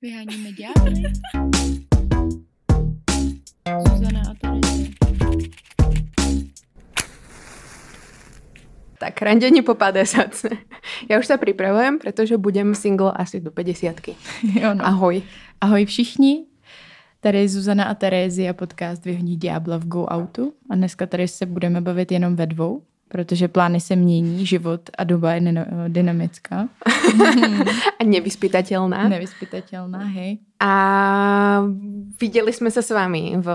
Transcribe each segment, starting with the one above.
Vyháníme ďábly. Zuzana a Tereza. Tak, randenie po 50. Ja už sa pripravujem, pretože budem single asi do 50. Jo, no. Ahoj. Ahoj všichni. Tady je Zuzana a Terézy a podcast Vyhoní ďábla v Go Outu. A dneska tady se budeme bavit jenom ve dvou, protože plány se mění, život a doba je dyna- dynamická. A nevyspytateľná. Nevyspytatelná, hej. A videli sme sa s vami v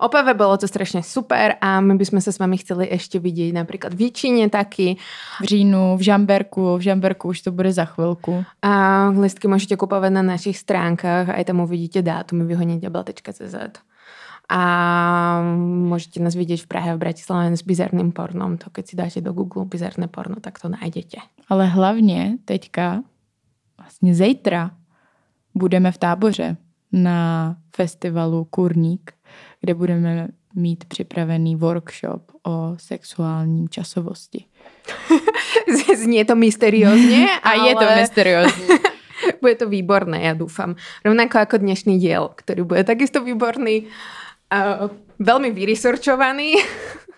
Opave, bolo to strašne super a my by sme sa s vami chceli ešte vidieť napríklad v Číne taky. V říjnu, v Žamberku, v Žamberku už to bude za chvilku. A listky môžete kupovať na našich stránkach, aj tam uvidíte dátumy vyhonidiabla.cz a môžete nás vidieť v Prahe, v Bratislave s bizarným pornom. To keď si dáte do Google bizarné porno, tak to nájdete. Ale hlavně teďka, vlastně zítra, budeme v táboře na festivalu Kurník, kde budeme mít připravený workshop o sexuálním časovosti. Znie to mysteriózne, A je to mysteriózní. bude to výborné, ja dúfam. Rovnako ako dnešný diel, ktorý bude takisto výborný. Uh, veľmi vyresearchovaný,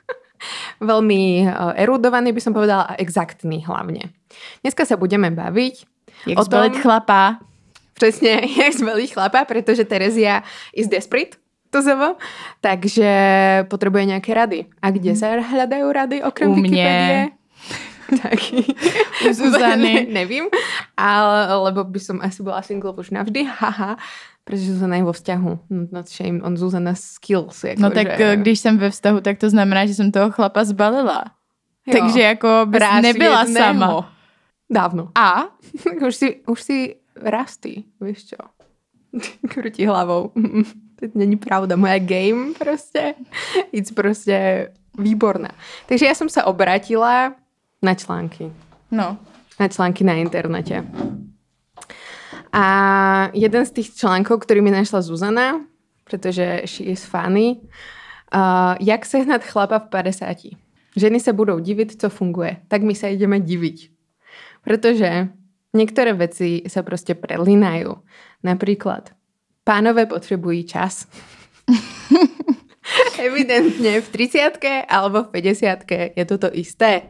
veľmi uh, erudovaný by som povedala a exaktný hlavne. Dneska sa budeme baviť Jak o tom, chlapa. Přesně, jak zbaliť chlapa, protože Terezia is desperate, to zavo, takže potřebuje nějaké rady. A kde se hledají rady okrem U mě. Taky. U Zuzany. Nevím, ale, lebo by som asi bola single už navždy, haha, protože Zuzana je vo vzťahu. No, Not shame on Zuzana skills. Jako No tak že... když jsem ve vztahu, tak to znamená, že jsem toho chlapa zbalila. Jo. Takže jako bys nebyla sama. Dávno. A už si, už si rastý, víš čo. Krutí hlavou. To není pravda. Moja game prostě, it's prostě výborná. Takže já jsem se obratila na články. no, Na články na internete. A jeden z těch článků, který mi našla Zuzana, protože she is funny, uh, jak sehnat chlapa v 50. Ženy se budou divit, co funguje. Tak my se ideme divit. Protože některé věci se prostě prelínají. Například, pánové potřebují čas. Evidentně v 30 alebo v 50 je to to isté.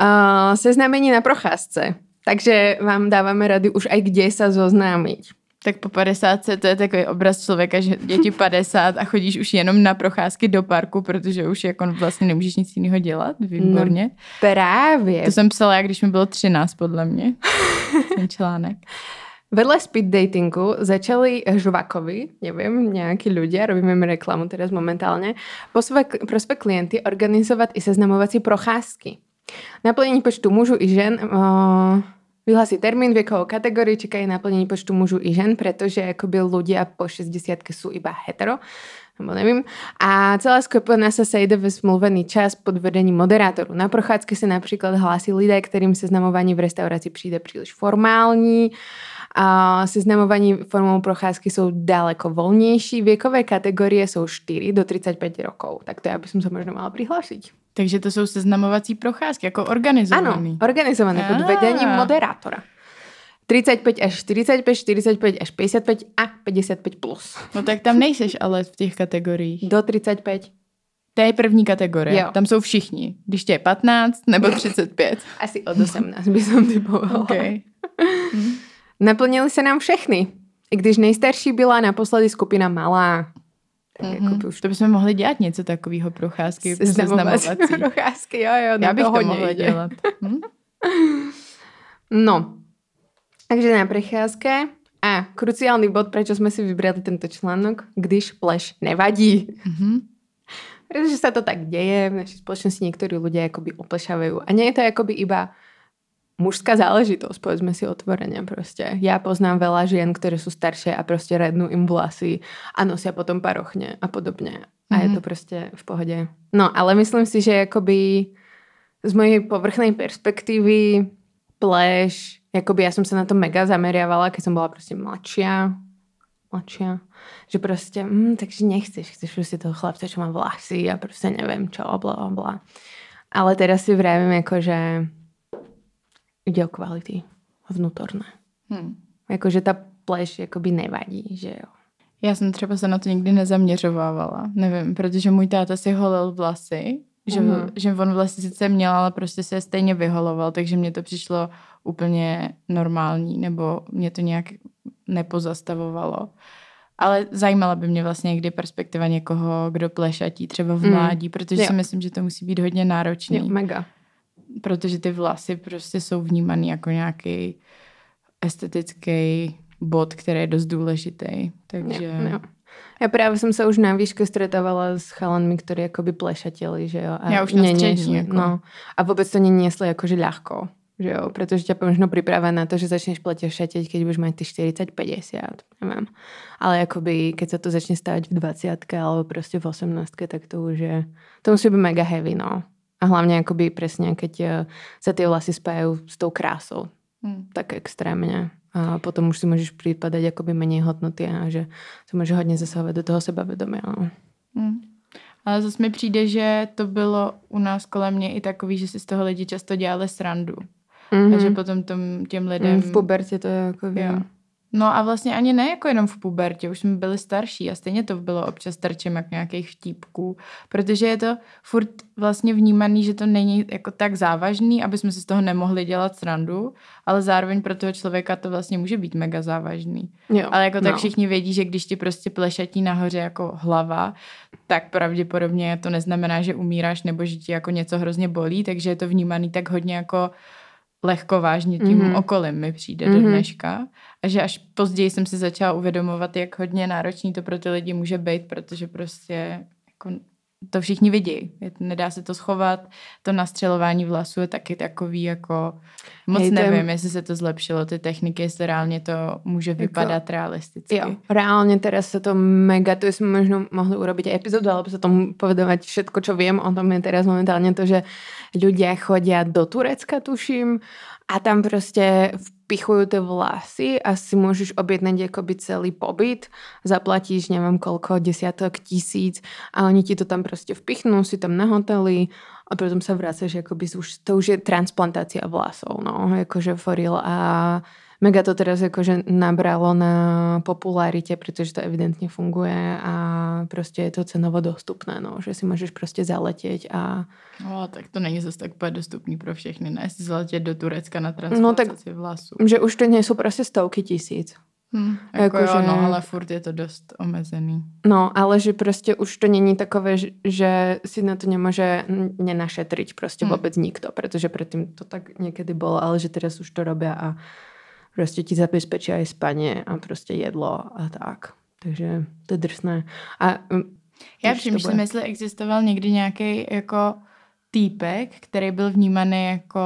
Uh, seznámení na procházce. Takže vám dáváme rady už aj kde sa zoznámiť. tak po 50 to je takový obraz člověka, že je ti 50 a chodíš už jenom na procházky do parku, protože už jako vlastně nemůžeš nic jiného dělat. Výborně. Právě. To jsem psala, když mi bylo 13, podle mě. Ten článek. Vedle speed datingu začali žvakovi, neviem, nejakí ľudia, robíme im reklamu teraz své, pro své klienty organizovat i seznamovací procházky. Naplnění počtu mužů i žen uh, vyhlási termín věkovou kategorii, čekají naplnění počtu mužů i žen, pretože akoby ľudia po 60 sú iba hetero, nebo nevím. A celá skupina sa sejde ve smluvený čas pod vedením moderátoru. Na procházky se například hlásí lidé, kterým seznamování v restauraci přijde příliš formální, a seznamování formou procházky jsou daleko volnější. Věkové kategorie jsou 4 do 35 rokov. Tak to já bych se možná mala přihlásit. Takže to jsou seznamovací procházky, jako Ano, organizovaný. organizované pod vedením moderátora. 35 až 45, 45 až 55 a 55 plus. No tak tam nejseš ale v těch kategoriích. Do 35. To je první kategorie. Jo. Tam jsou všichni. Když tě je 15 nebo 35. Asi od 18 by som typovala. Okay. Naplnili se nám všechny. I když nejstarší byla naposledy skupina malá. Tak mm-hmm. jako už To bychom mohli dělat něco takového procházky. seznamovací Seznamovací. procházky. Jo, jo, Já bych to mohla jde. dělat. Hm? No, takže na prechádzke. A kruciálny bod, prečo sme si vybrali tento článok, když pleš nevadí. Mhm. Pretože sa to tak deje, v našej spoločnosti niektorí ľudia akoby oplešavajú. A nie je to akoby iba mužská záležitosť, povedzme si otvorene proste. Ja poznám veľa žien, ktoré sú staršie a proste rednú im vlasy a nosia potom parochne a podobne. A je Mhm. to proste v pohode. No, ale myslím si, že akoby z mojej povrchnej perspektívy pleš, jakoby ja som sa na to mega zameriavala, keď som bola proste mladšia, mladšia, že proste, mm, takže nechceš, chceš proste toho chlapca, čo má vlasy a proste neviem čo, bla, bla, bla. Ale teraz si vravím, jako, že ide o kvality vnútorné. Hm. Jakože ta pleš jakoby nevadí, že jo. Já jsem třeba se na to nikdy nezaměřovávala, nevím, protože můj táta si holil vlasy, že, mm. že on vlasy sice měl, ale prostě se je stejně vyholoval, takže mně to přišlo úplně normální, nebo mě to nějak nepozastavovalo. Ale zajímala by mě vlastně někdy perspektiva někoho, kdo plešatí třeba v mládí, mm. protože jo. si myslím, že to musí být hodně náročný. Jo, mega. Protože ty vlasy prostě jsou vnímaný jako nějaký estetický bod, který je dost důležitý. Takže... Jo, jo. Já právě jsem se už na výške stretávala s chalanmi, kteří jakoby plešatili, že jo. A Já už na střední. Jako. No. A vůbec to není jestli jakože ľahko že jo, protože tě možno připravuje na to, že začneš platit šatěť, když budeš mít ty 40, 50, nevím. Ale jakoby, keď se to začne stavit v 20 alebo prostě v 18, tak to už je, to musí být mega heavy, no. A hlavně jakoby přesně, keď eh, se ty vlasy spájají s tou krásou, hmm. tak extrémně. A potom už si můžeš připadat jakoby méně hodnoty a že se může hodně zasahovat do toho sebevědomí. No. Hmm. Ale zase mi přijde, že to bylo u nás kolem mě i takový, že si z toho lidi často dělali srandu. Mm-hmm. Takže potom tom, těm lidem... v pubertě to je jako... Jo. No a vlastně ani ne jako jenom v pubertě, už jsme byli starší a stejně to bylo občas terčem jak nějakých vtípků, protože je to furt vlastně vnímaný, že to není jako tak závažný, aby jsme si z toho nemohli dělat srandu, ale zároveň pro toho člověka to vlastně může být mega závažný. Jo, ale jako tak no. všichni vědí, že když ti prostě plešatí nahoře jako hlava, tak pravděpodobně to neznamená, že umíráš nebo že ti jako něco hrozně bolí, takže je to vnímaný tak hodně jako lehko vážně tím mm-hmm. okolím mi přijde mm-hmm. do dneška. A že až později jsem si začala uvědomovat, jak hodně náročný to pro ty lidi může být, protože prostě jako to všichni vidí. Nedá se to schovat. To nastřelování vlasů je taky takový jako moc Hej, nevím, jestli se to zlepšilo, ty techniky, jestli reálně to může jako vypadat jako, realisticky. Jo, reálně teraz se to mega, to jsme možno mohli urobiť epizodu, alebo se tomu povedovat všetko, čo vím o tom je teraz momentálně to, že ľudia chodia do Turecka, tuším, a tam prostě vpichujú tie vlasy a si môžeš objednať akoby celý pobyt, zaplatíš neviem koľko, desiatok tisíc a oni ti to tam prostě vpichnú, si tam na hoteli a potom sa vraceš, akoby už, to už je transplantácia vlasov, no, akože for real a mega to teraz jakože nabralo na popularitě, protože to evidentně funguje a prostě je to cenovo dostupné, no, že si můžeš prostě zaletět a... No, tak to není zase tak dostupný pro všechny, ne? Si zaletět do Turecka na transplantaci no, tak, vlasů. Že už to nejsou prostě stovky tisíc. Hmm, jako, jako jo, že... no, ale furt je to dost omezený. No, ale že prostě už to není takové, že si na to nemůže nenašetriť prostě hmm. vůbec nikto, protože předtím to tak někdy bylo, ale že teraz už to robí a prostě ti zabezpečí i spaně a prostě jedlo a tak. Takže to je drsné. A, mm, Já přemýšlím, jestli existoval někdy nějaký jako týpek, který byl vnímaný jako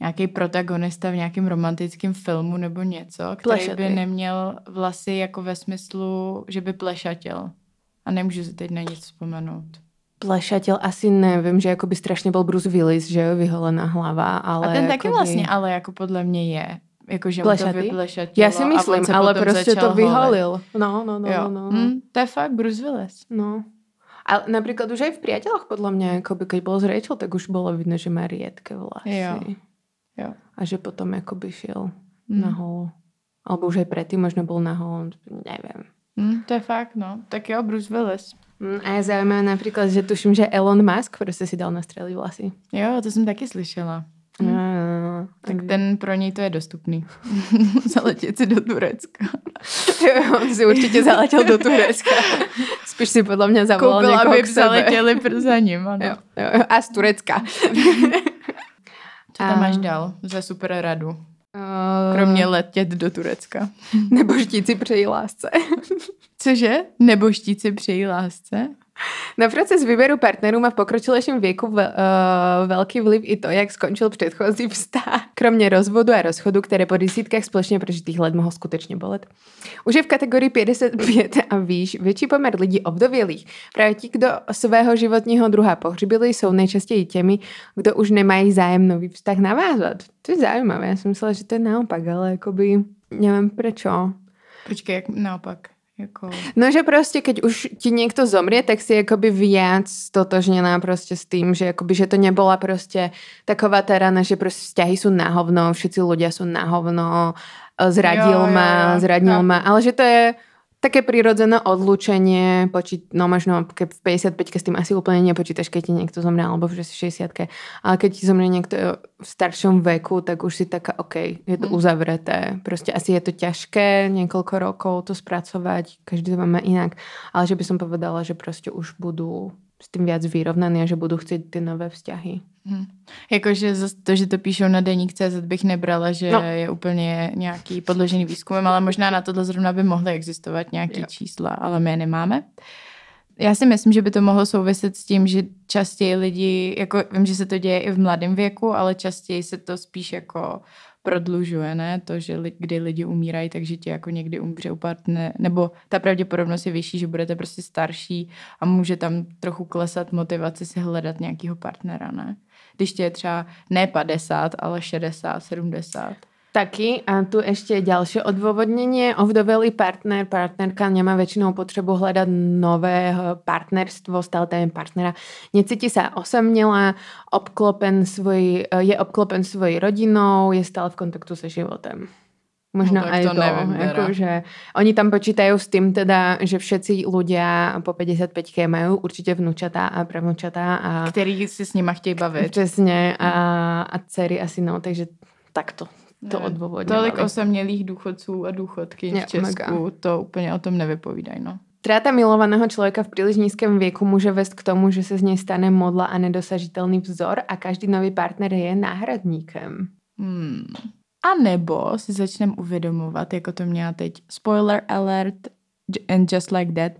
nějaký protagonista v nějakém romantickém filmu nebo něco, který Plešatý. by neměl vlasy jako ve smyslu, že by plešatil. A nemůžu si teď na nic vzpomenout. Plešatil asi nevím, že jako by strašně byl Bruce Willis, že jo, vyholená hlava, ale... A ten taky by... vlastně ale jako podle mě je. Jakože Plešatý? to Já si myslím, ale prostě to vyholil. No, no, no, jo. no, no. Mm, to je fakt Bruce Willis. No. A například už i v Priateľoch podle mě, jako by, když byl s Rachel, tak už bylo vidno, že má riedké vlasy. Jo. jo. A že potom jako by šel mm. na holo. Alebo už aj predtým možno byl na holo, nevím. Mm, to je fakt, no. Tak jo, Bruce Willis. Mm, a je zaujímavé například, že tuším, že Elon Musk prostě si dal nastřelit vlasy. Jo, to jsem taky slyšela. Mm. No, tak ten pro něj to je dostupný. Zaletět si do Turecka. jo, on si určitě zaletěl do Turecka. Spíš si podle mě zavolal Koupil, někoho aby zaletěli za ním. Ano. Jo, jo, a z Turecka. Co tam a... máš dál za super radu? Uh... Kromě letět do Turecka. Nebo štíci přeji lásce. Cože? Nebo štíci přeji lásce? Na proces výběru partnerů má v pokročilejším věku uh, velký vliv i to, jak skončil předchozí vztah. Kromě rozvodu a rozchodu, které po desítkách společně prožitých let mohou skutečně bolet. Už je v kategorii 55 a výš větší pomer lidí obdovělých. Právě ti, kdo svého životního druha pohřbili, jsou nejčastěji těmi, kdo už nemají zájem nový vztah navázat. To je zajímavé, já jsem myslela, že to je naopak, ale jakoby nevím proč. Počkej, jak naopak? Jako... No, že prostě, keď už ti někdo zomrie, tak si jakoby viac stotožněná prostě s tým, že jakoby, že to nebola prostě taková ta rana, že prostě vzťahy jsou na hovno, všetci ľudia jsou na hovno zradil Jo, jo, ma, jo, zradil chápu. ma, ale že to je také prirodzené odlúčenie, počít, no možno keď v 55 s tým asi úplne nepočítaš, keď ti niekto zomrie, alebo že si 60 ale keď ti zomrie niekto v staršom veku, tak už si taká, OK, je to Mm. uzavreté. Proste asi je to ťažké niekoľko rokov to spracovať, každý to má inak, ale že by som povedala, že proste už budú s tým viac vyrovnaní a že budú chcieť tie nové vzťahy. Hm. Jakože to, že to píšou na deník CZ bych nebrala, že No. je úplně nějaký podložený výzkumem, ale možná na tohle zrovna by mohly existovat nějaký Jo. čísla, ale my je nemáme. Já si myslím, že by to mohlo souviset s tím, že častěji lidi, jako vím, že se to děje i v mladém věku, ale častěji se to spíš jako prodlužuje, ne? To, že li, kdy lidi umírají, takže ti jako někdy umře u partner, nebo ta pravděpodobnost je vyšší, že budete prostě starší a může tam trochu klesat motivace si hledat nějakého partnera, ne? Když tě je třeba ne 50, ale 60, 70. Taky a tu ešte ďalšie odôvodnenie. Ovdovelý partner, partnerka nemá väčšinou potrebu hľadať nové partnerstvo, stále tam je partnera. Necíti sa osamnela, obklopen svoj, je obklopen svojej rodinou, je stále v kontaktu se životem. Možno No, aj to to, neviem, Vera. akože oni tam počítajú s tým teda, že všetci ľudia po 55 majú určite vnúčatá a pravnúčatá a Který si s nima chtějí bavit. Přesně a, a dcery asi no, takže takto to Ne, odůvodňovali. Tolik osamělých důchodců a důchodky v Česku, to úplně o tom nevypovídají, no. Tráta milovaného člověka v příliš nízkém věku může vést k tomu, že se z něj stane modla a nedosažitelný vzor a každý nový partner je náhradníkem. Hmm. A nebo si začneme uvědomovat, jako to měla teď spoiler alert and just like that,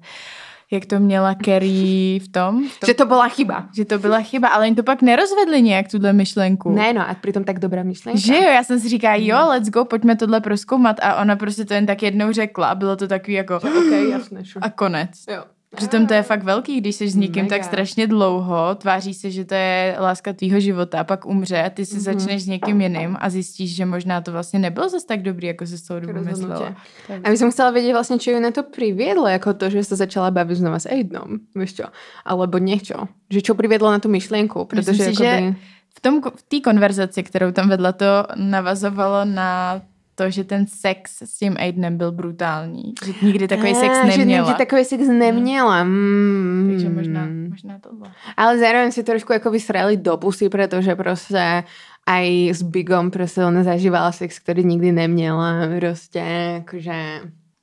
jak to měla Carrie v tom, v tom Že to byla chyba. že to byla chyba, ale oni to pak nerozvedli nějak, tuhle myšlenku. Ne, no a přitom tak dobrá myšlenka. Že jo, já jsem si říkala, jo, let's go, pojďme tohle proskoumat a ona prostě to jen tak jednou řekla a bylo to takový jako Ok, jasné. Sure. a konec. Jo. Přitom to je fakt velký, když jsi s někým Mega. tak strašně dlouho, tváří se, že to je láska tvýho života a pak umře a ty si Mhm. začneš s někým jiným a zjistíš, že možná to vlastně nebylo zase tak dobrý, jako se s tou dobu myslela. A by som chcela vedieť vlastne, čo ju na to priviedlo, jako to, že sa začala baviť znova s Aidenom, vieš čo? Alebo niečo. Že čo priviedlo na tú myšlienku, Myslím protože si, že jakoby... v tom, v té konverzaci, kterou tam vedla, to navazovalo na to, že ten sex s tím Aidenem byl brutální. Že nikdy takový sex Á, Že neměla. nikdy takový sex neměla. Mm. Takže možná, možná to bylo. Ale zároveň si trošku jako vysrali do pusy, protože prostě aj s Bigom prostě ona zažívala sex, který nikdy neměla. Prostě jakože...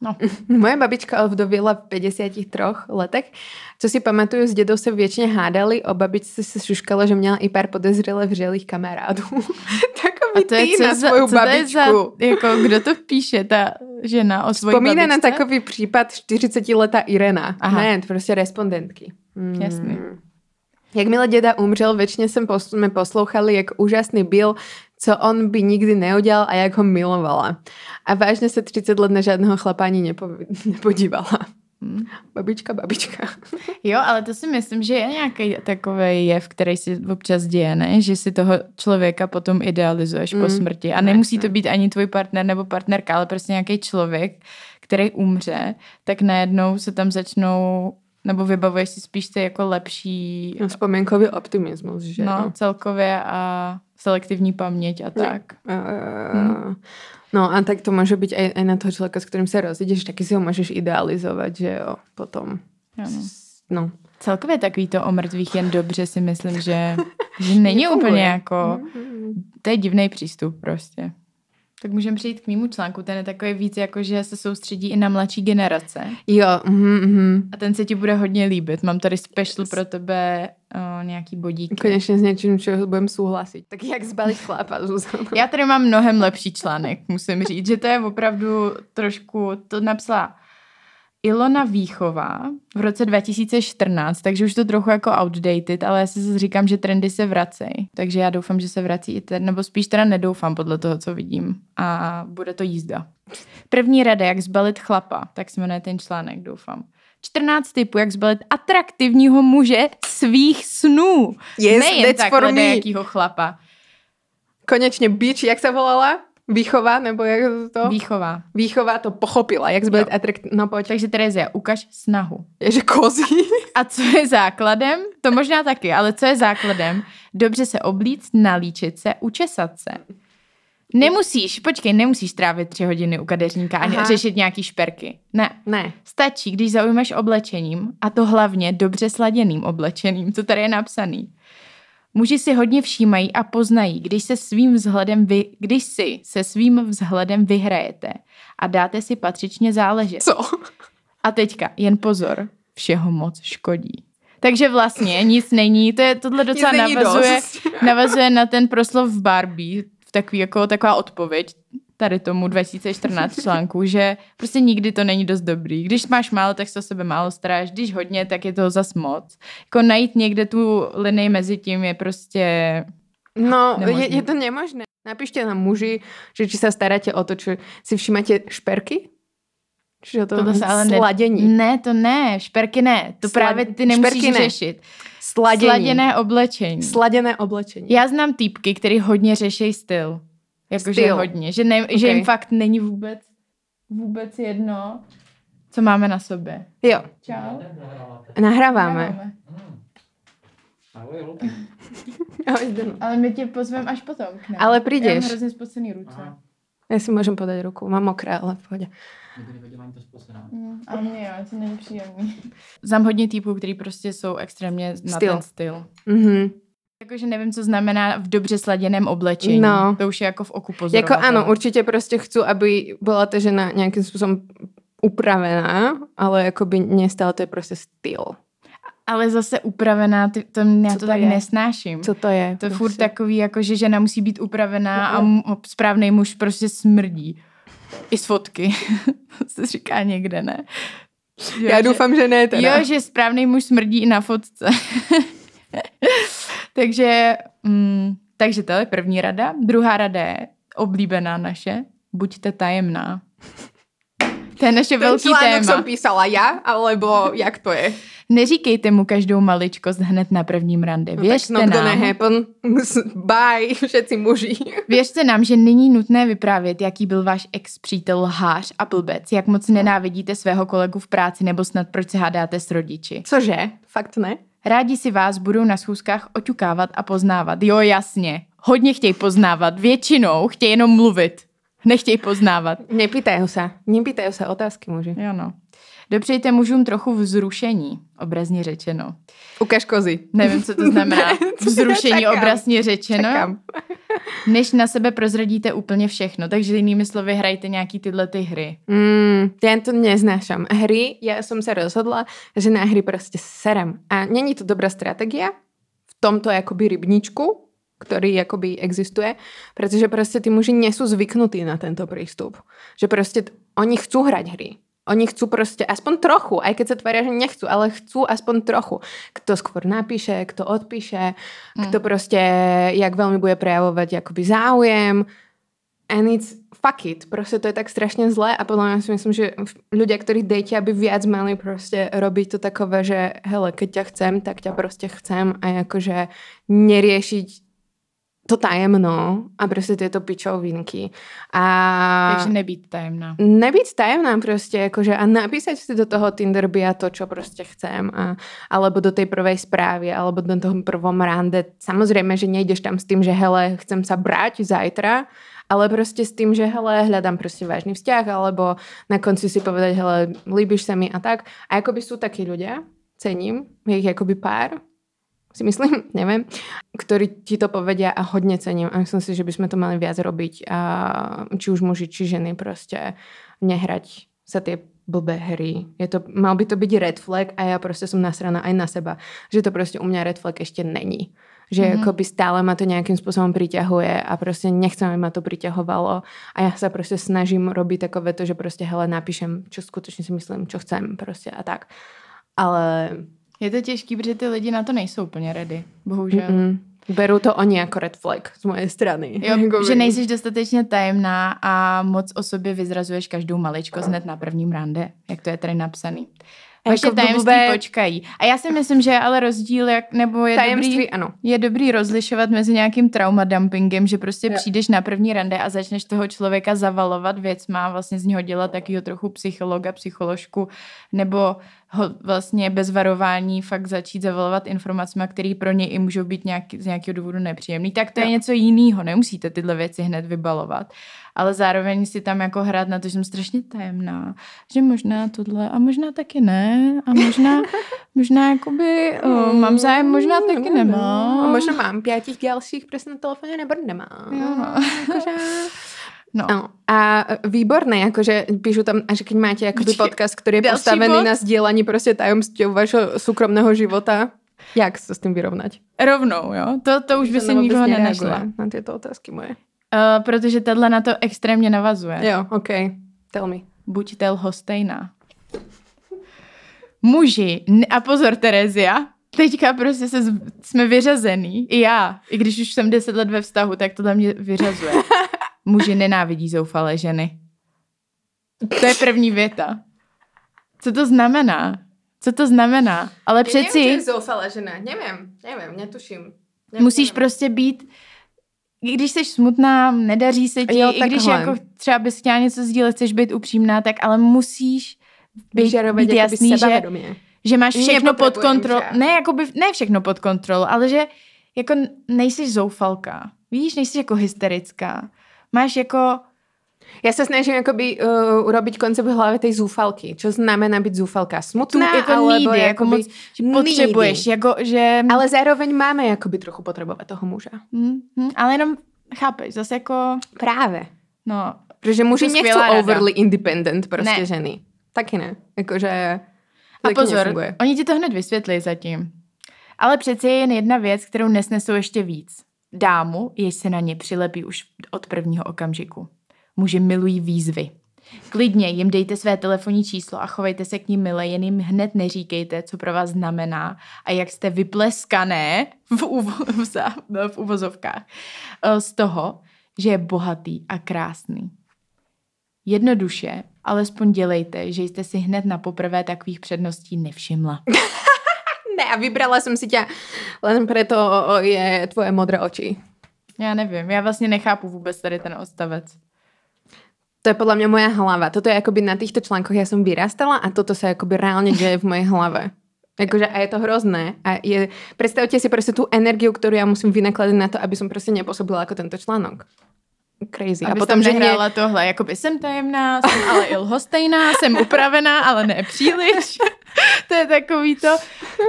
No. Moje babička ovdovila v 53 letech. Co si pamatuju, s dědou se většině hádali, o babičce se šuškalo, že měla i pár podezřele vřelých kamarádů. Takový A to je ty co na za, svou co je za, babičku. jako kdo to píše, ta žena o svojí Vzpomíná na babičce? takový případ 40-letá Irena. Aha. Ne, prostě respondentky. Mm. Jasný. Jakmile děda umřel, většině jsme poslouchali, jak úžasný byl, co on by nikdy neudělal a jak ho milovala. A vážně se 30 let na žádného chlapa ani nepo- nepodívala. Hmm. Babička, babička. Jo, ale to si myslím, že je nějaký takový jev, který si občas děje, ne? Že si toho člověka potom idealizuješ mm, po smrti. A nemusí to být ani tvůj partner nebo partnerka, ale prostě nějaký člověk, který umře, tak najednou se tam začnou, nebo vybavuješ si spíš ty jako lepší, No, vzpomínkový optimismus, že? no, celkově a selektivní paměť a tak. Uh, No a tak to může být aj, aj na toho člověka, s kterým se rozjídeš, taky si ho můžeš idealizovat, že jo, potom. Ano. No. Celkově takový to o mrtvých jen dobře si myslím, že, že není úplně jako, Mm. to je divný přístup prostě. Tak můžeme přijít k mýmu článku, ten je takový víc jako, že se soustředí i na mladší generace. Jo, mhm, mhm. A ten se ti bude hodně líbit. Mám tady special pro tebe o, nějaký bodíky. Konečně s něčím, čeho budem souhlasit. Tak jak zbalit chlapa, Zuzana? Já tady mám mnohem lepší článek, musím říct, že to je opravdu trošku, to napsala Ilona Výchová v roce 2014, takže už to trochu jako outdated, ale já si zase říkám, že trendy se vracejí. Takže já doufám, že se vrací i ten, nebo spíš teda nedoufám podle toho, co vidím. A bude to jízda. První rada, jak zbalit chlapa, tak se jmenuje ten článek, doufám. 14 typů, jak zbalit atraktivního muže svých snů. Yes, Nejen that's takhle for me. nejakýho chlapa. Konečně bitch, jak se volala? Výchova, nebo jak to? Výchova. Výchova to pochopila, jak zbalit Jo. atrakt... No pojď. Takže Terezia, ukaž snahu. Je, že kozí. A co je základem? To možná taky, ale co je základem? Dobře se oblíct, nalíčit se, učesat se. Nemusíš, počkej, nemusíš trávit tři hodiny u kadeřníka a Aha. řešit nějaký šperky. Ne. Ne. Stačí, když zaujmeš oblečením, a to hlavně dobře sladěným oblečením, co tady je napsaný. Muži si hodně všímají a poznají, když se svým vzhledem vy, když si se svým vzhledem vyhrajete a dáte si patřičně záležet. Co? A teďka, jen pozor, všeho moc škodí. Takže vlastně nic není, to je tohle docela navazuje, dost. navazuje na ten proslov v Barbie, v takový, jako, taková odpověď tady tomu 2014 článku, že prostě nikdy to není dost dobrý. Když máš málo, tak se o sebe málo staráš, když hodně, tak je toho zas moc. Jako najít někde tu linii mezi tím je prostě... No, Nemožné. je, je to nemožné. Napíšte nám muži, že či sa staráte o to, čo si všímate šperky? Čiže to se ale ne, sladění. ne, to ne, šperky ne. To Slad- právě ty nemusíš ne. řešit. Sladění. Sladěné oblečení. Sladěné oblečení. Já znám týpky, který hodně řeší styl. Jakože hodně. Že, ne, že Ok. jim fakt není vůbec, vůbec jedno, co máme na sobě. Jo, Čau. nahráváme. Ahoj, Luky. Ahoj, Zdeno. Ale my tě pozvem až potom. K nám. Ale Já přijdeš. mám hrozně spocený ruce. Aha. Ja si môžem podať ruku. Mám mokré, ale v pohode. Nikdy nevěděl ani to spocená. Mm, a mě jo, to není příjemný. Znám hodně týpů, který prostě jsou extrémně na Styl. ten styl. Mhm. Jakože nevím, co znamená v dobře sladěném oblečení. No. To už je jako v oku pozorovatele. Jako áno, určite proste chcú, aby bola tá žena nejakým spôsobom upravená, ale akoby nestále to je proste styl. Ale zase upravená, ty, to, já Co to to tak je? nesnáším. Co to je? To je furt Prostě. takový, jako že žena musí být upravená a Mhm. m- správný muž prostě smrdí. I z fotky. se říká někde, ne? Jo, Ja že- dúfam, že ne teda. Jo, že správný muž smrdí i na fotce. takže, mm, takže to je první rada. Druhá rada je oblíbená naše. Buďte tajemná. To je naše Ten velký téma. som písala ja, alebo jak to je? Neříkejte mu každou maličkost hned na prvním rande. No, Věřte tak not gonna nám. happen. Bye, všetci muži. Věřte nám, že není nutné vyprávět, jaký byl váš ex-přítel lhář a blbec, jak moc nenávidíte svého kolegu v práci nebo snad proč se hádáte s rodiči. Cože? Fakt ne? Rádi si vás budou na schůzkách oťukávat a poznávat. Jo, jasně. Hodně chtějí poznávat. Většinou chtějí jenom mluvit. Nechtějí poznávat. Nepýtajú sa. Nepýtajú sa otázky muži. Jo no. Dopřejte mužům trochu vzrušení, obrazně řečeno. Ukáž kozy. Nevím, co to znamená. Vzrušení, obrazně řečeno. Čekám. Než na sebe prozradíte úplně všechno. Takže jinými slovy hrajte nějaký tyhle ty hry. Mm, ja to neznášam. Hry, ja som sa rozhodla, že na hry proste serem. A není to dobrá stratégia v tomto akoby rybničku, ktorý akoby existuje, pretože proste tí muži sú zvyknutí na tento prístup. Že proste t- oni chcú hrať hry. Oni chcú proste aspoň trochu, aj keď sa tvária, že nechcú, ale chcú aspoň trochu. Kto skôr napíše, kto odpíše, kto proste, jak veľmi bude prejavovať akoby záujem, And it's fuck it. Proste to je tak strašne zlé a podľa mňa si myslím, že ľudia, ktorí dejte, aby viac mali proste robiť to takové, že hele, keď ťa chcem, tak ťa proste chcem a akože neriešiť to tajemno a proste tieto pičovinky. A Takže nebýt tajemná. nebyť tajemná proste, akože a napísať si do toho Tinder bia to, čo proste chcem, a, alebo do tej prvej správy, alebo do toho prvom rande. Samozrejme, že nejdeš tam s tým, že hele, chcem sa brať zajtra, ale proste s tým, že hele, hľadám proste vážny vzťah, alebo na konci si povedať, hele, líbiš sa mi a tak. A akoby sú takí ľudia, cením, je ich akoby pár, si myslím, neviem, ktorí ti to povedia a hodne cením a myslím si, že by sme to mali viac robiť a či už muži, či ženy proste nehrať sa tie blbé hry. Je to, mal by to byť red flag a ja proste som nasraná aj na seba, že to proste u mňa red flag ešte není. Že mm-hmm. akoby stále ma to nejakým spôsobom priťahuje a proste nechcem, aby ma to priťahovalo a ja sa proste snažím robiť takové to, že proste hele, napíšem, čo skutočne si myslím, čo chcem proste a tak. Ale Je to těžký, protože ty lidi na to nejsou úplně ready. Bohužel. Mm-mm. Berú to oni ako red flag z mojej strany. Jo, Jakoby- že nejsi dostatečně tajemná a moc o sobě vyzrazuješ každou maličkost hned na prvním rande, jak to je tady napsaný. Vaše Jako tajemství blbé- počkají. A já si myslím, že je ale rozdíl, jak, nebo je Tajemství, dobrý, ano. je dobrý rozlišovat mezi nějakým trauma dumpingem, že prostě Jo. přijdeš na první rande a začneš toho člověka zavalovat věcma, vlastně z něho dělat takového trochu psychologa, psycholožku, nebo ho vlastně bez varování fakt začít zavalovat informacemi, které pro něj i můžou být nějaký, z nějakého důvodu nepříjemný, tak to je Jo. něco jiného. Nemusíte tyhle věci hned vybalovat. Ale zároveň si tam jako hrát na to, že jsem strašně tajemná, že možná tohle a možná taky ne a možná, možná jakoby o, mám zájem, možná taky nemám. A možná mám pětich dalších prostě na telefoně, nebo nemám. Jo, no. Jakože... No. No. A výborné, jakože píšu tam, a že keď máte jakoby podcast, který je postavený bod? na sdílení prostě tajemství vašeho soukromného života, jak se s tím vyrovnat? Rovnou, jo? To, to už by se nikdo nenašla. Na tyto otázky moje. Uh, protože tahle na to extrémně navazuje. Jo, OK. Tell me. Buď tel hostejná. Muži, a pozor Terezia, teďka prostě se, jsme vyřazený, i já, i když už jsem deset let ve vztahu, tak to mě vyřazuje. Muži nenávidí zoufalé ženy. To je první věta. Co to znamená? Co to znamená? Ale přeci... Nevím, čo je zoufalá žena. Nevím, nevím, netuším. Nevím, Musíš nevím. prostě být, i když jsi smutná, nedaří se ti, Jo, i když jako třeba bys chtěla něco sdílet, chceš být upřímná, tak ale musíš být, být jasný, že, že máš všechno pod kontrolou. Ne, jakoby, ne všechno pod kontrolou, ale že jako nejsi zoufalka. Víš, nejsi jako hysterická. Máš jako, Já se snažím jakoby uh, urobiť koncept v hlavě tej zúfalky. Čo znamená být zúfalka? tu, Smutná, jako alebo needy, jako moc, že potřebuješ, jako, že... Ale zároveň máme jakoby trochu potřebovat toho muža. Hm, hm, ale jenom chápeš, zase jako, Právě. no, Protože muži rada. overly independent prostě Ne. ženy. Taky ne. Jakože... A pozor, nefunguje. oni ti to hned vysvětlí zatím. Ale přece je jen jedna věc, kterou nesnesou ještě víc. Dámu, jež se na ně přilepí už od prvního okamžiku. Muži milují výzvy. Klidně jim dejte své telefonní číslo a chovejte se k ním mile, jen jim hned neříkejte, co pro vás znamená a jak jste vypleskané v, uvo- v, zá- v uvozovkách eh, z toho, že je bohatý a krásný. Jednoduše, alespoň dělejte, že jste si hned na poprvé takových předností nevšimla. Ne, a vybrala jsem si tě len preto o, o, je tvoje modré oči. Já nevím, já vlastně nechápu vůbec tady ten odstavec. To je podľa mňa moja hlava. Toto je akoby na týchto článkoch ja som vyrastala a toto sa akoby reálne deje v mojej hlave. Akože a je to hrozné. A je, predstavte si proste tú energiu, ktorú ja musím vynakladať na to, aby som proste nepôsobila ako tento článok. Crazy. A a potom, že nehrála mne, tohle, jakoby jsem tajemná, jsem ale i lhostejná, jsem upravená, ale ne příliš. to je takový to,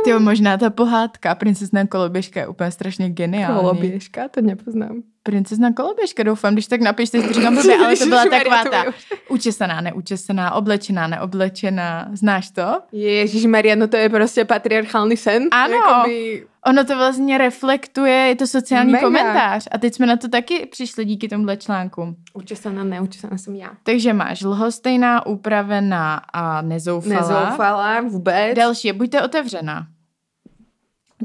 tyjo, možná ta pohádka Princezna koloběžka je úplně strašně geniální. koloběžka, to nepoznám. Princezna koloběžka, doufám, když tak napište, si říkám blbě, ale to byla taková ta učesaná, neučesaná, oblečená, neoblečená, znáš to? Ježíš Maria, no to je prostě patriarchální sen. Ano. Jakoby, Ono to vlastně reflektuje, je to sociální Mega. komentář. A teď jsme na to taky přišli díky tomuhle článku. učesaná, neučesaná jsem já. Takže máš lhostejná, upravená a nezoufalá. Nezoufala vůbec. Další je, buďte otevřená.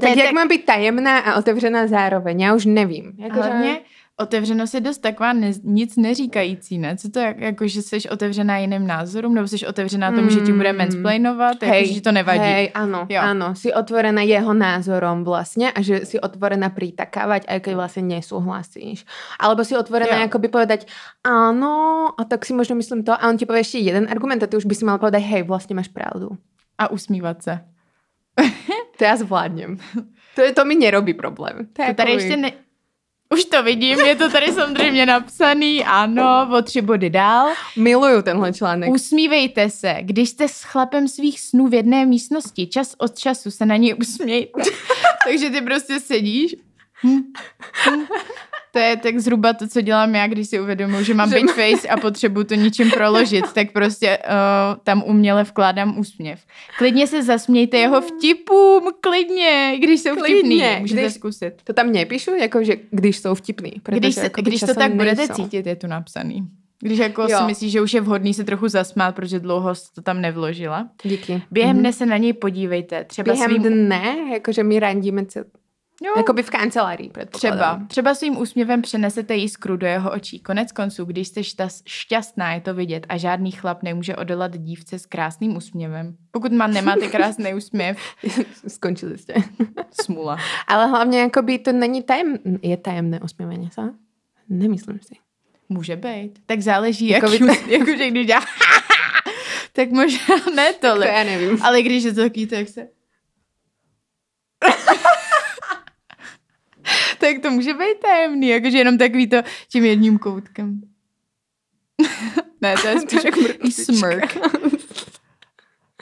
Tak je jak mám být tajemná a otevřená zároveň? Já už nevím. Jako, Hlavně otevřenost je dost taková ne, nic neříkající, ne? Co to je, jako, že jsi otevřená jiným názorům, nebo jsi otevřená tomu, že ti bude Mm. mansplainovat, jako, že ti to nevadí. Hej, áno, Jo. áno. Si otvorená jeho názorom vlastne a že si otvorená pritakávať, aj keď vlastne nesúhlasíš. Alebo si otvorená Jo. akoby povedať áno, a tak si možno myslím to, a on ti povie ešte jeden argument a ty už by si mal povedať, hej, vlastne máš pravdu. A usmívat se. To ja zvládnem. To, je, to mi nerobí problém. To, je To tady ještě ne... Už to vidím, je to tady samozřejmě napsaný, ano, o tři body dál. Miluju tenhle článek. Usmívejte se, když jste s chlapem svých snů v jedné místnosti, čas od času se na něj usmějte. Takže ty prostě sedíš. Hm, hm. To je tak zhruba to, co dělám já, když si uvědomuji, že mám Že bitch face a potřebuju to ničím proložit, tak prostě uh, tam uměle vkládám úsměv. Klidně se zasmějte jeho vtipům, klidně, když jsou Klidně, vtipný, můžete když- zkusit. To tam nepíšu, jako že když jsou vtipný. protože Když, se, jakoby když to tak budete nejsou. cítit, je tu napsaný. Když jako Jo. si myslíš, že už je vhodný se trochu zasmát, protože dlouho to tam nevložila. Díky. Během Mhm. dne se na něj podívejte. Třeba Během svým, dne, jakože my randíme cel... jo, Jakoby v kancelárii, třeba, třeba svým úsměvem přenesete jiskru do jeho očí. Konec konců, když jste štas, šťastná, je to vidět a žádný chlap nemůže odolat dívce s krásným úsměvem. Pokud má, nemáte krásný úsměv, Skončili jste. smula. Ale hlavně jakoby to není tajem... Je tajemné usměvení, co? Nemyslím si. Může být. Tak záleží, Jako vy- úsměv, jakože když dělá tak možná ne To tolik. já nevím. Ale když je to takový, tak se... tak to může být tajemný, jakože jenom takový to tím jedním koutkem. ne, to je spíš jak smrk.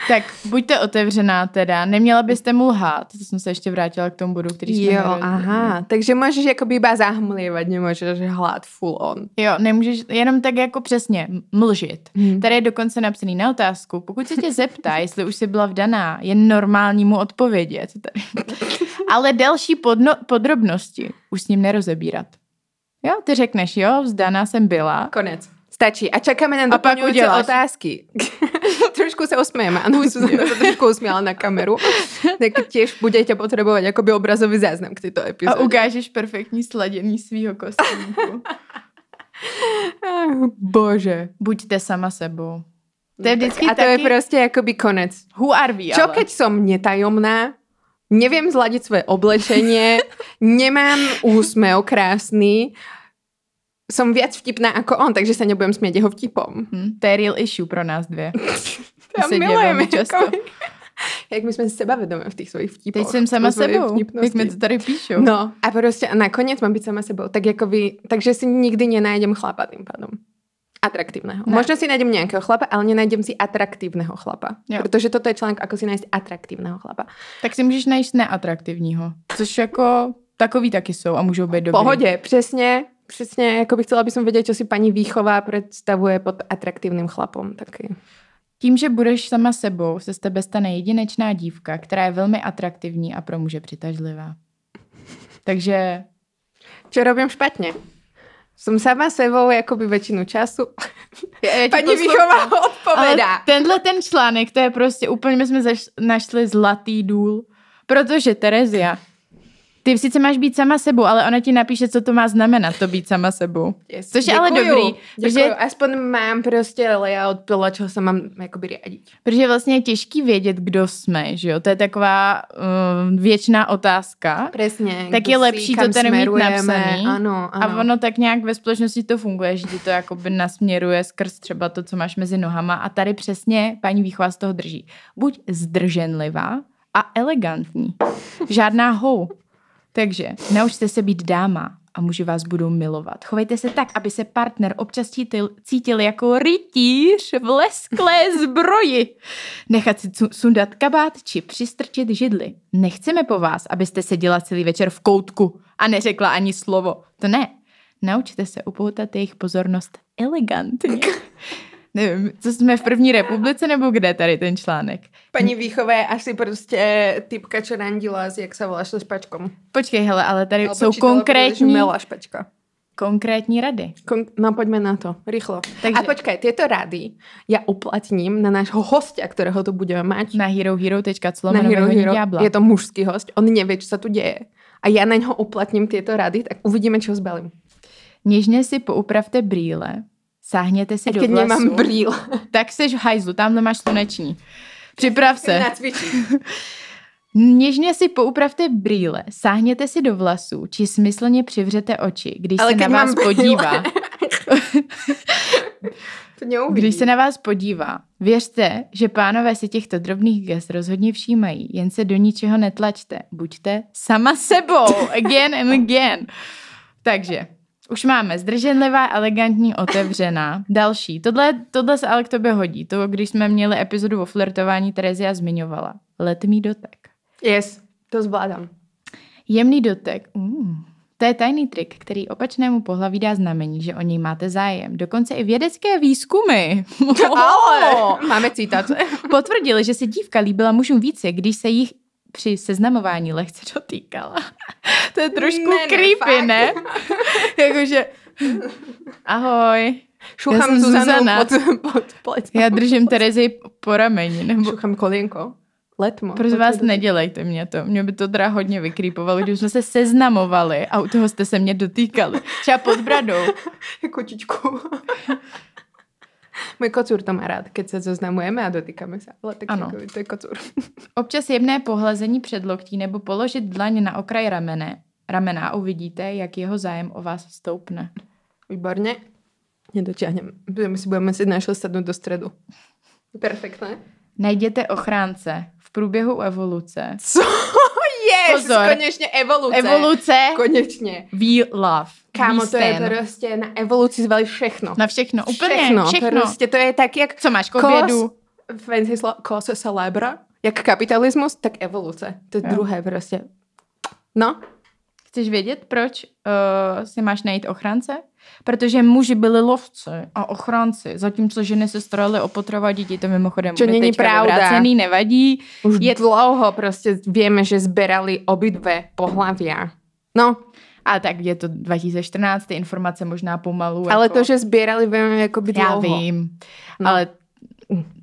tak buďte otevřená teda, neměla byste mu lhát. To jsem se ještě vrátila k tomu bodu, který jsme Jo, nerozhodli. aha. Takže můžeš jakoby iba zahmlievat, nemůžeš hlát full on. Jo, nemůžeš jenom tak jako přesně mlžit. Hmm. Tady je dokonce napsaný na otázku. Pokud se tě zeptá, jestli už jsi byla vdaná, je normální mu odpovědět. Tady. Ale další podno, podrobnosti už s ním nerozebírat. Jo, ty řekneš, jo, vzdaná jsem byla. Konec. Stačí. A čekáme na A uděláš. otázky. trošku sa usmieme. Áno, Zuzana sa trošku usmiala na kameru. Tak tiež budete potrebovať akoby obrazový záznam k tejto A epizóde. ukážeš perfektní sladění svýho kostýmku. Bože. Buďte sama sebou. To je vždycky A to je taky... proste akoby konec. Who are we, Čo ale? keď som netajomná, neviem zladiť svoje oblečenie, nemám úsmev krásny, som viac vtipná ako on, takže sa nebudem smieť jeho vtipom. Hm, to je real issue pro nás dvě. Ja se děje velmi často. Jak my sme sebavedomé v tých svojich vtipoch. Teď jsem sama sebou, jak mi to tady píšou. No a prostě a nakonec mám byť sama sebou. Tak jako vy, takže si nikdy nenájdem chlapa tým pádom. Atraktívneho. Ne. Možno si nájdem nejakého chlapa, ale nenájdem si atraktívneho chlapa. Jo. Protože toto je článek, ako si nájsť atraktívneho chlapa. Tak si můžeš najít neatraktivního. Což jako takový taky jsou a můžou být dobrý. pohode, přesně, přesně, jako bych chcela, aby som vedieť, čo si paní Výchová predstavuje pod atraktívnym chlapom. Taky. Tím, že budeš sama sebou, se z tebe stane jedinečná dívka, která je velmi atraktivní a pro muže přitažlivá. Takže Čo robím špatně? Som sama sebou jakoby väčšinu času. já Paní. Výchová Ale odpovedá. tenhle ten článek, to je prostě úplně, my jsme zaš, našli zlatý důl, protože Terezia, ty sice máš být sama sebou, ale ona ti napíše, co to má znamenat, to být sama sebou. Yes. Což je ale dobrý, Děkuju. protože- Aspoň mám prostě layout podle čeho se mám jakoby riadiť. Protože vlastně je těžký vědět, kdo jsme, že jo? To je taková uh, věčná otázka. Presne. Tak je lepší to tady mít napsaný. Ano, ano. A ono tak nějak ve společnosti to funguje, že ti to jakoby nasměruje skrz třeba to, co máš mezi nohama a tady přesně paní výchova z toho drží. Buď zdrženlivá a elegantní. Žádná hou. Takže naučte se být dáma a muži vás budou milovat. Chovejte se tak, aby se partner občas cítil, cítil jako rytíř v lesklé zbroji. Nechat si sundat kabát či přistrčit židli. Nechceme po vás, abyste seděla celý večer v koutku a neřekla ani slovo. To ne. Naučte se upoutat jejich pozornost elegantně. Nevím, co jsme v první republice nebo kde tady ten článek? Paní Výchové je asi prostě typka, čo randila jak sa volá, špačkom. Počkej, hele, ale tady jsou konkrétní, Mela špačka. konkrétní rady. Kon- no poďme na to, rýchlo. Takže- A počkaj, tieto rady ja uplatním na nášho hostia, ktorého tu budeme mať. Na herohero.co na Hero Hero. Diabla. Je to mužský host, on nevie, čo sa tu deje. A ja na ňo uplatním tieto rady, tak uvidíme, čo zbalím. Něžně si poupravte brýle, sáhněte si A do vlasů. nemám brýl. Tak seš v hajzlu, tamhle máš sluneční. Připrav se. Něžně si poupravte brýle, sáhněte si do vlasů, či smyslně přivřete oči, když Ale se na vás podívá. Když se na vás podívá, věřte, že pánové si těchto drobných gest rozhodně všímají, jen se do ničeho netlačte. Buďte sama sebou, again and again. Takže, už máme zdrženlivá, elegantní, otevřená. Další. Tohle, tohle se ale k tobě hodí. To, když jsme měli epizodu o flirtování, Terezia zmiňovala. Letmý dotek. Yes, to zvládam. Jemný dotek. Mm. To je tajný trik, který opačnému pohlaví dá znamení, že o něj máte zájem. Dokonce i vědecké výzkumy Ale máme citace. potvrdili, že se dívka líbila mužům více, když se jich při seznamování lehce dotýkala. to je trošku Ne, ne, creepy, ne? Jakože, ahoj, Šuchám Zuzanu Zuzana. pod, pod plec. já držím Terezi po rameni, nebo Šuchám kolienko. Letmo. Prosím vás, nedělejte mě to. Mě by to teda hodně vykrýpovalo, když jsme se seznamovali a u toho jste se mě dotýkali. Třeba pod bradou. Kočičku. Můj kocúr to má rád, keď se zoznamujeme a dotýkáme se. Ale tak Ano. jako, to je kocúr. Občas jemné pohlazení před loktí nebo položit dlaň na okraj ramene, ramena a uvidíte, jak jeho zájem o vás stoupne. Výborně. Nedotiahnem. My si budeme si našli sednout do stredu. Perfektné. Najděte ochránce v průběhu evoluce. Co? Yes, Pozor. konečně evoluce. Evoluce Konečně. we love. Kámo, we to je prostě na evoluci zvali všechno. Na všechno, úplně všechno. všechno. Prostě to je tak, jak Co máš k obědu? fancy kose celebra, jak kapitalismus, tak evoluce. To je Jo. druhé prostě. No, Chceš vědět, proč uh, si máš najít ochránce? Protože muži byli lovci a ochránci, zatímco ženy se staraly o potravu a děti. To mimochodem Čo není pravda. vyvrácený, nevadí. už Je- dlouho prostě víme, že zberali obidve pohlavia. No, A tak je to 2014, ty informace možná pomalu. ale jako... to, že sbírali, víme jako by Já dlouho. vím, No. ale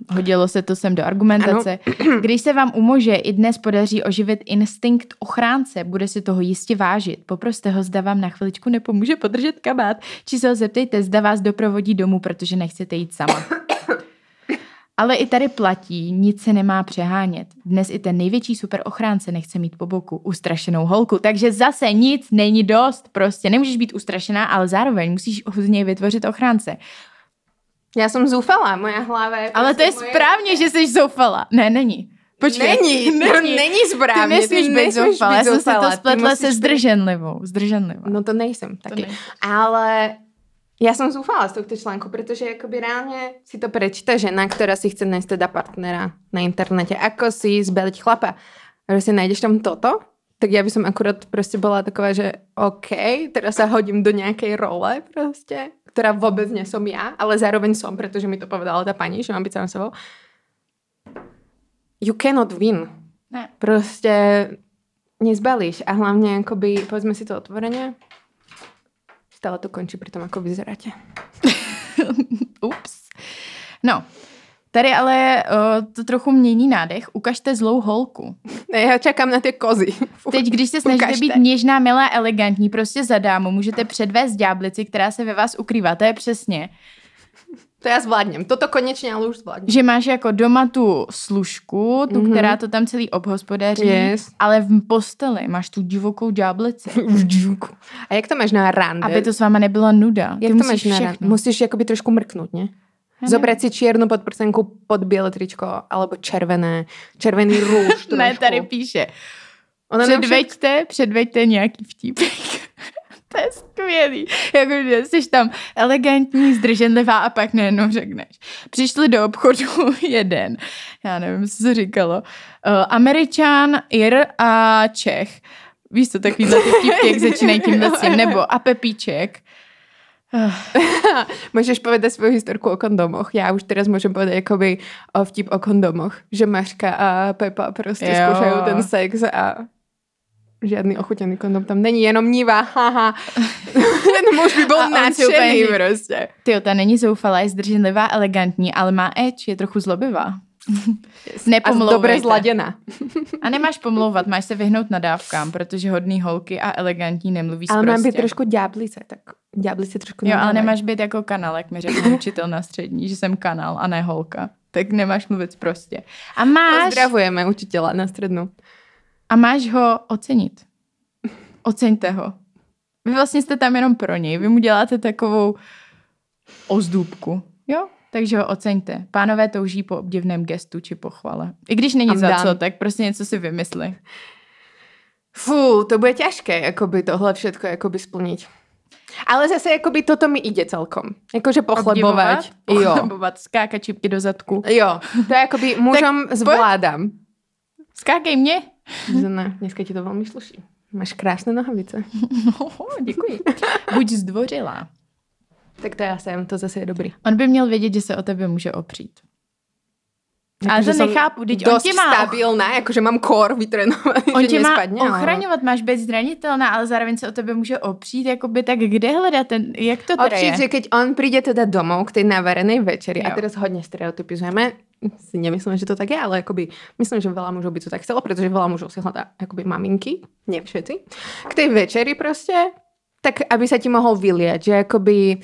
hodilo se to sem do argumentace. Když se vám umože i dnes podaří oživit instinkt ochránce, bude si toho jistě vážit. Poproste ho, zda vám na chviličku nepomůže podržet kabát, či se ho zeptejte, zda vás doprovodí domů, protože nechcete jít sama. Ale i tady platí, nic se nemá přehánět. Dnes i ten největší super ochránce nechce mít po boku ustrašenou holku, takže zase nic není dost. Prostě nemůžeš být ustrašená, ale zároveň musíš z něj vytvořit ochránce. Já jsem zoufala, moja hlava je Ale to je prostě moje- správně, že jsi zoufala. Ne, není. Počkej. Není, to není správně. Ty nesmíš ty být zoufala. Já jsem si zoufala, to spletla musíš se být- zdrženlivou. Zdrženlivá. No to nejsem To taky. nejsi. Ale ja som zúfala z tohto článku, pretože akoby reálne si to prečíta žena, ktorá si chce nájsť teda partnera na internete. Ako si zbaliť chlapa? Že si nájdeš tam toto? Tak ja by som akurát proste bola taková, že OK, teraz sa hodím do nejakej role proste, ktorá vôbec nie som ja, ale zároveň som, pretože mi to povedala tá pani, že mám byť sám sebou. You cannot win. Ne. Proste nezbalíš a hlavne akoby, povedzme si to otvorene, stále to končí pri tom, ako vyzeráte. Ups. No, tady ale uh, to trochu mění nádech. Ukažte zlou holku. Ne, já čakám na ty kozy. Teď, když se snažíte Ukažte. být něžná, milá, elegantní, prostě za dámu, můžete předvést ďáblici, která se ve vás ukrývá. To je přesně, To já zvládnem. Toto konečně ale už zvládnem. že máš jako doma tu služku, tu, Mhm. která to tam celý obhospodaří, Yes. ale v posteli máš tu divokou ďáblici. A jak to máš na rande? Aby to s váma nebyla nuda. jak Ty to máš musíš na rande? Musíš jakoby trošku mrknout, ne? Zobrať si čiernu podprsenku pod biele tričko, alebo červené, červený růž. Ne, tady píše. Ona nám však- Předveďte, předveďte nějaký vtípek. to je skvělý. Jakože jsi tam elegantní, zdrženlivá a pak najednou řekneš. Přišli do obchodu jeden, já nevím, co se říkalo, uh, Američan, Ir a Čech. Víš co, takovýhle ty vtípky, jak začínají tímhle s tím. Nebo a Pepíček. Můžeš povedať svoju historku o kondomoch. Já už teraz můžem povedať jakoby o vtip o kondomoch. Že Maška a Pepa prostě zkoušají ten sex a žádný ochutěný kondom tam není, jenom níva, haha. ten muž by byl nadšený úplně- prostě. Ty, ta není zoufalá, je zdrženlivá, elegantní, ale má edge, je trochu zlobivá. A Nepomlouvejte. dobře zladěná. A nemáš pomlouvat, máš se vyhnout nadávkám, protože hodný holky a elegantní nemluví Ale mám být sprostě. trošku ďáblice, tak ďáblice trošku Jo, ale nemáš být jako kanál, jak mi řekl učitel na střední, že jsem kanál a ne holka. Tak nemáš mluvit prostě. A máš, Pozdravujeme učitela na střednu. a máš ho ocenit. Oceňte ho. Vy vlastně jste tam jenom pro něj. Vy mu děláte takovou ozdůbku. Jo? Takže ho oceňte. Pánové touží po obdivném gestu či pochvale. I když není I'm za done. co, tak prostě něco si vymysli. Fú, to bude ťažké, jakoby tohle všetko jakoby splniť. Ale zase jakoby toto mi ide celkom. Jakože pochlebovať. Jo. Pochlebovat, skákat čipky do zadku. Jo, to jakoby mužom zvládám. Skákej mě. Zuzana, dneska ti to velmi sluší. Máš krásné nohavice. No, děkuji. Buď zdvořilá. Tak to já jsem, to zase je dobrý. On by měl vědět, že se o tebe může opřít. Ale Jakože to nechápu, teď on tě má, stabilná, jakože mám kor vytrénovaný, on že tě má nespadne. ale- ochraňovat, máš být zranitelná, ale zároveň se o tebe může opřít, jakoby tak kde hledat ten, jak to teda Opřít, je? že keď on príde teda domov k tej navarenej večeri, Jo. a teraz hodne stereotypizujeme, si nemyslím, že to tak je, ale akoby, myslím, že veľa mužov by to tak chcelo, pretože veľa mužov si hľadá akoby maminky, nie všetci, k tej večeri proste, tak aby sa ti mohol vyliať, že akoby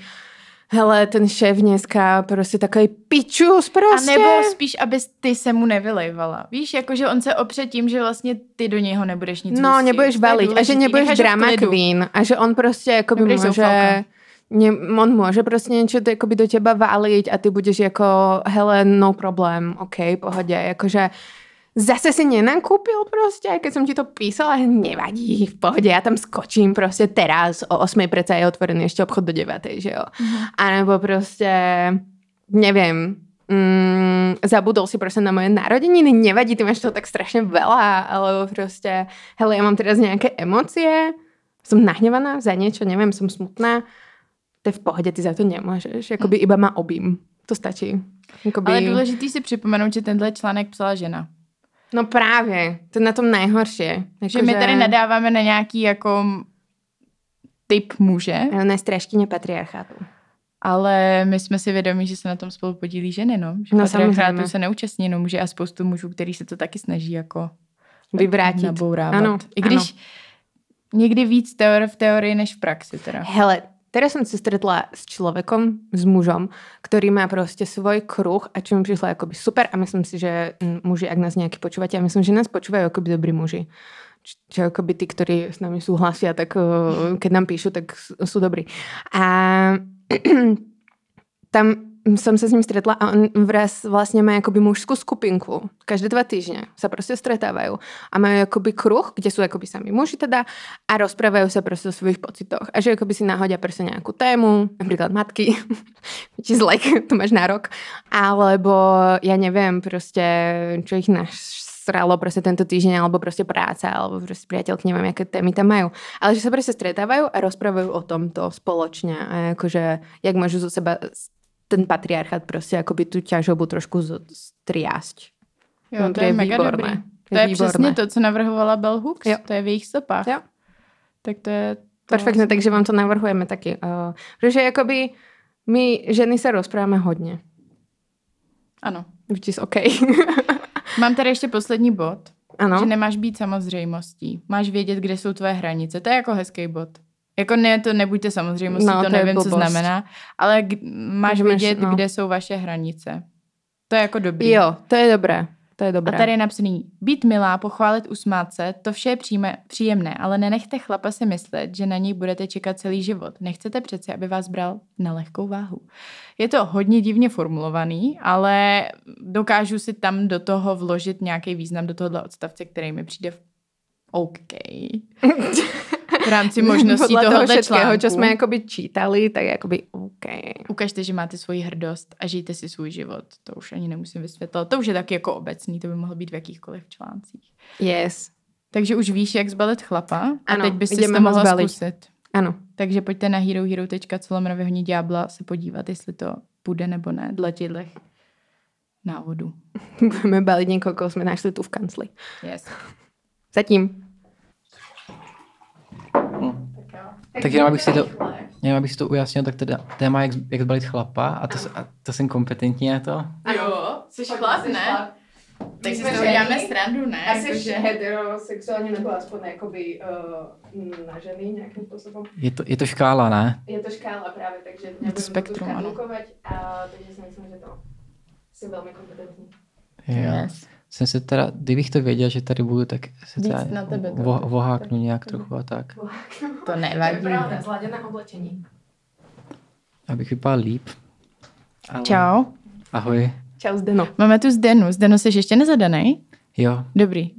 hele, ten šéf dneska prostě takový pičus A prostě. nebo spíš, abys ty se mu nevylejvala. Víš, jakože on se opře tím, že vlastně ty do něho nebudeš nic No, nebudeš valiť a že nebudeš drama queen a že on prostě jakoby Nebudeš může zoufalka. ne, on môže proste niečo to, akoby do teba váliť a ty budeš ako, hele, no problém, ok, pohode, akože zase si nenakúpil proste, aj keď som ti to písala, nevadí, v pohode, ja tam skočím proste teraz, o 8 predsa je otvorený ešte obchod do 9, že jo. Mhm. A nebo proste, neviem, mm, zabudol si proste na moje narodeniny, nevadí, ty máš toho tak strašne veľa, alebo proste, hele, ja mám teraz nejaké emócie, som nahnevaná za niečo, neviem, som smutná, to je v pohode, ty za to nemôžeš, jakoby iba ma obím, to stačí. Jakoby... Ale důležitý si připomenout, že tenhle článek psala žena. No právě, to je na tom nejhorší. Že my tady nadáváme na nějaký jako typ muže, Na strážkyně patriarchátu. ale my jsme si vědomí, že se na tom spolu podílí ženy, no. Že No, no, samozřejmě. patriarchátu se neúčastní jenom muži a spoustu mužů, který se to taky snaží jako Vyvrátit. nabourávat. Ano, I když ano. někdy víc teor- v teorii než v praxi teda. Hele, teraz som sa stretla s človekom, s mužom, ktorý má proste svoj kruh a čo mi prišlo akoby super a myslím si, že muži, ak nás nejaký počúvate, a myslím, že nás počúvajú akoby dobrí muži. Č- Čo akoby tí, ktorí s nami súhlasia, tak uh, keď nám píšu, tak sú dobrí. A tam som sa s ním stretla a on vraz vlastne má akoby mužskú skupinku. Každé dva týždne sa proste stretávajú a majú akoby kruh, kde sú akoby sami muži teda a rozprávajú sa proste o svojich pocitoch. A že akoby si nahodia proste nejakú tému, napríklad matky, is like, tu máš nárok, alebo ja neviem, proste, čo ich nasralo proste tento týždeň, alebo proste práca, alebo proste priateľky, neviem, aké témy tam majú. Ale že sa proste stretávajú a rozprávajú o tomto spoločne a akože, jak môžu zo seba ten patriarchát proste akoby tú ťažobu trošku striasť. Jo, No, to je mega výborné. dobrý. To To je je přesně to, co navrhovala Bell Hooks. Jo. To je v jejich stopách. Jo. Tak to je... To Perfektne, takže vám to navrhujeme taky. Uh, protože jakoby my ženy se rozpráváme hodně. Ano. Which is OK. Mám tady ještě poslední bod. ano. Že nemáš být samozřejmostí. Máš vědět, kde jsou tvoje hranice. To je jako hezký bod. Jako ne, to nebuďte samozřejmostí, No, to, to nevím, co blbost. znamená, ale g- máš Že máš- vědět, no. kde jsou vaše hranice. To je jako dobrý. Jo, to je dobré. To je dobré. A tady je napsaný, být milá, pochválit, usmát se, to vše je přijme, příjemné, ale nenechte chlapa si myslet, že na něj budete čekat celý život. Nechcete přece, aby vás bral na lehkou váhu. Je to hodně divně formulovaný, ale dokážu si tam do toho vložit nějaký význam do tohohle odstavce, který mi přijde v OK. V rámci možností Podľa toho všetkého, článku. čo jsme jakoby čítali, tak jakoby OK. Ukažte, že máte svoji hrdost a žijte si svůj život. To už ani nemusím vysvětlovat. To už je taky jako obecný, to by mohlo být v jakýchkoliv článcích. Yes. Takže už víš, jak zbalit chlapa a Ano, teď bys si to mohla zbalit. zkusit. Ano. Takže pojďte na herohero.co lomeno vyhoní ďábla se podívat, jestli to půjde nebo ne, dle těchto návodů. Budeme balit někoho, koho jsme našli tu v kancli. Yes. Zatím. Tak jenom abych si to, jenom abych si to ujasnil, tak teda téma, jak, jak zbalit chlapa a to, a to jsem kompetentní na to. Jo, jsi chlap, ne? Tak si z toho děláme srandu, ne? Jakože- heterosexuálně nebo aspoň jakoby uh, na ženy nějakým způsobem? Je to, je to škála, ne? Je to škála právě, takže Je to spektrum, ano. a takže si myslím, že to jsi velmi kompetentní. Jo. Yes. Jsem se teda, kdybych to věděl, že tady budu, tak se Víc teda na tebe to- vo, voháknu nějak trochu a tak, To To je nevadí. pravda, zladěné oblečení. abych vypadal líp. Ale... Čau. Ahoj. Čau Zdeno. Máme tu Zdenu. Zdeno, jsi ještě nezadaný? Jo, Dobrý.